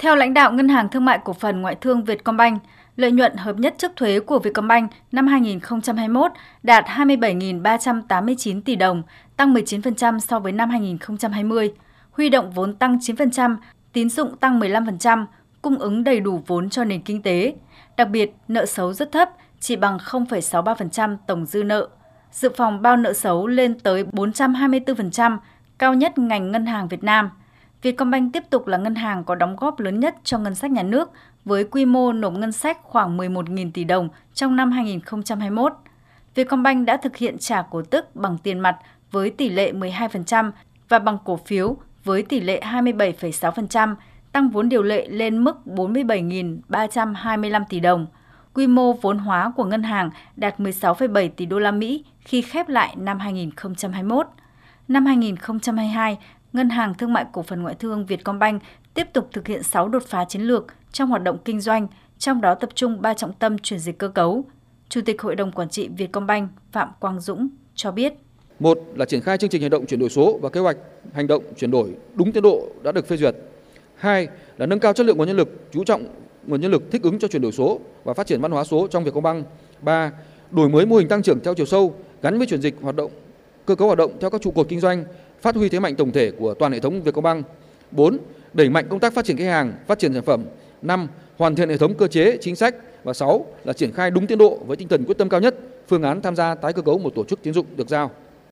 Theo lãnh đạo Ngân hàng Thương mại Cổ phần Ngoại thương Vietcombank, lợi nhuận hợp nhất trước thuế của Vietcombank năm 2021 đạt 27.389 tỷ đồng, tăng 19% so với năm 2020. Huy động vốn tăng 9%, tín dụng tăng 15%, cung ứng đầy đủ vốn cho nền kinh tế. Đặc biệt, nợ xấu rất thấp, chỉ bằng 0,63% tổng dư nợ. Dự phòng bao nợ xấu lên tới 424%, cao nhất ngành ngân hàng Việt Nam. Vietcombank tiếp tục là ngân hàng có đóng góp lớn nhất cho ngân sách nhà nước với quy mô nộp ngân sách khoảng 11.000 tỷ đồng trong năm 2021. Vietcombank đã thực hiện trả cổ tức bằng tiền mặt với tỷ lệ 12% và bằng cổ phiếu với tỷ lệ 27,6%, tăng vốn điều lệ lên mức 47.325 tỷ đồng. Quy mô vốn hóa của ngân hàng đạt 16,7 tỷ đô la Mỹ khi khép lại năm 2021. Năm 2022, Ngân hàng Thương mại Cổ phần Ngoại thương Vietcombank tiếp tục thực hiện 6 đột phá chiến lược trong hoạt động kinh doanh, trong đó tập trung 3 trọng tâm chuyển dịch cơ cấu. Chủ tịch Hội đồng Quản trị Vietcombank Phạm Quang Dũng cho biết. Một là triển khai chương trình hành động chuyển đổi số và kế hoạch hành động chuyển đổi đúng tiến độ đã được phê duyệt. Hai là nâng cao chất lượng nguồn nhân lực, chú trọng nguồn nhân lực thích ứng cho chuyển đổi số và phát triển văn hóa số trong Vietcombank. Ba, đổi mới mô hình tăng trưởng theo chiều sâu gắn với chuyển dịch hoạt động cơ cấu hoạt động theo các trụ cột kinh doanh, phát huy thế mạnh tổng thể của toàn hệ thống Vietcombank. 4. Đẩy mạnh công tác phát triển khách hàng, phát triển sản phẩm. 5. Hoàn thiện hệ thống cơ chế, chính sách và 6 là triển khai đúng tiến độ với tinh thần quyết tâm cao nhất phương án tham gia tái cơ cấu một tổ chức tín dụng được giao.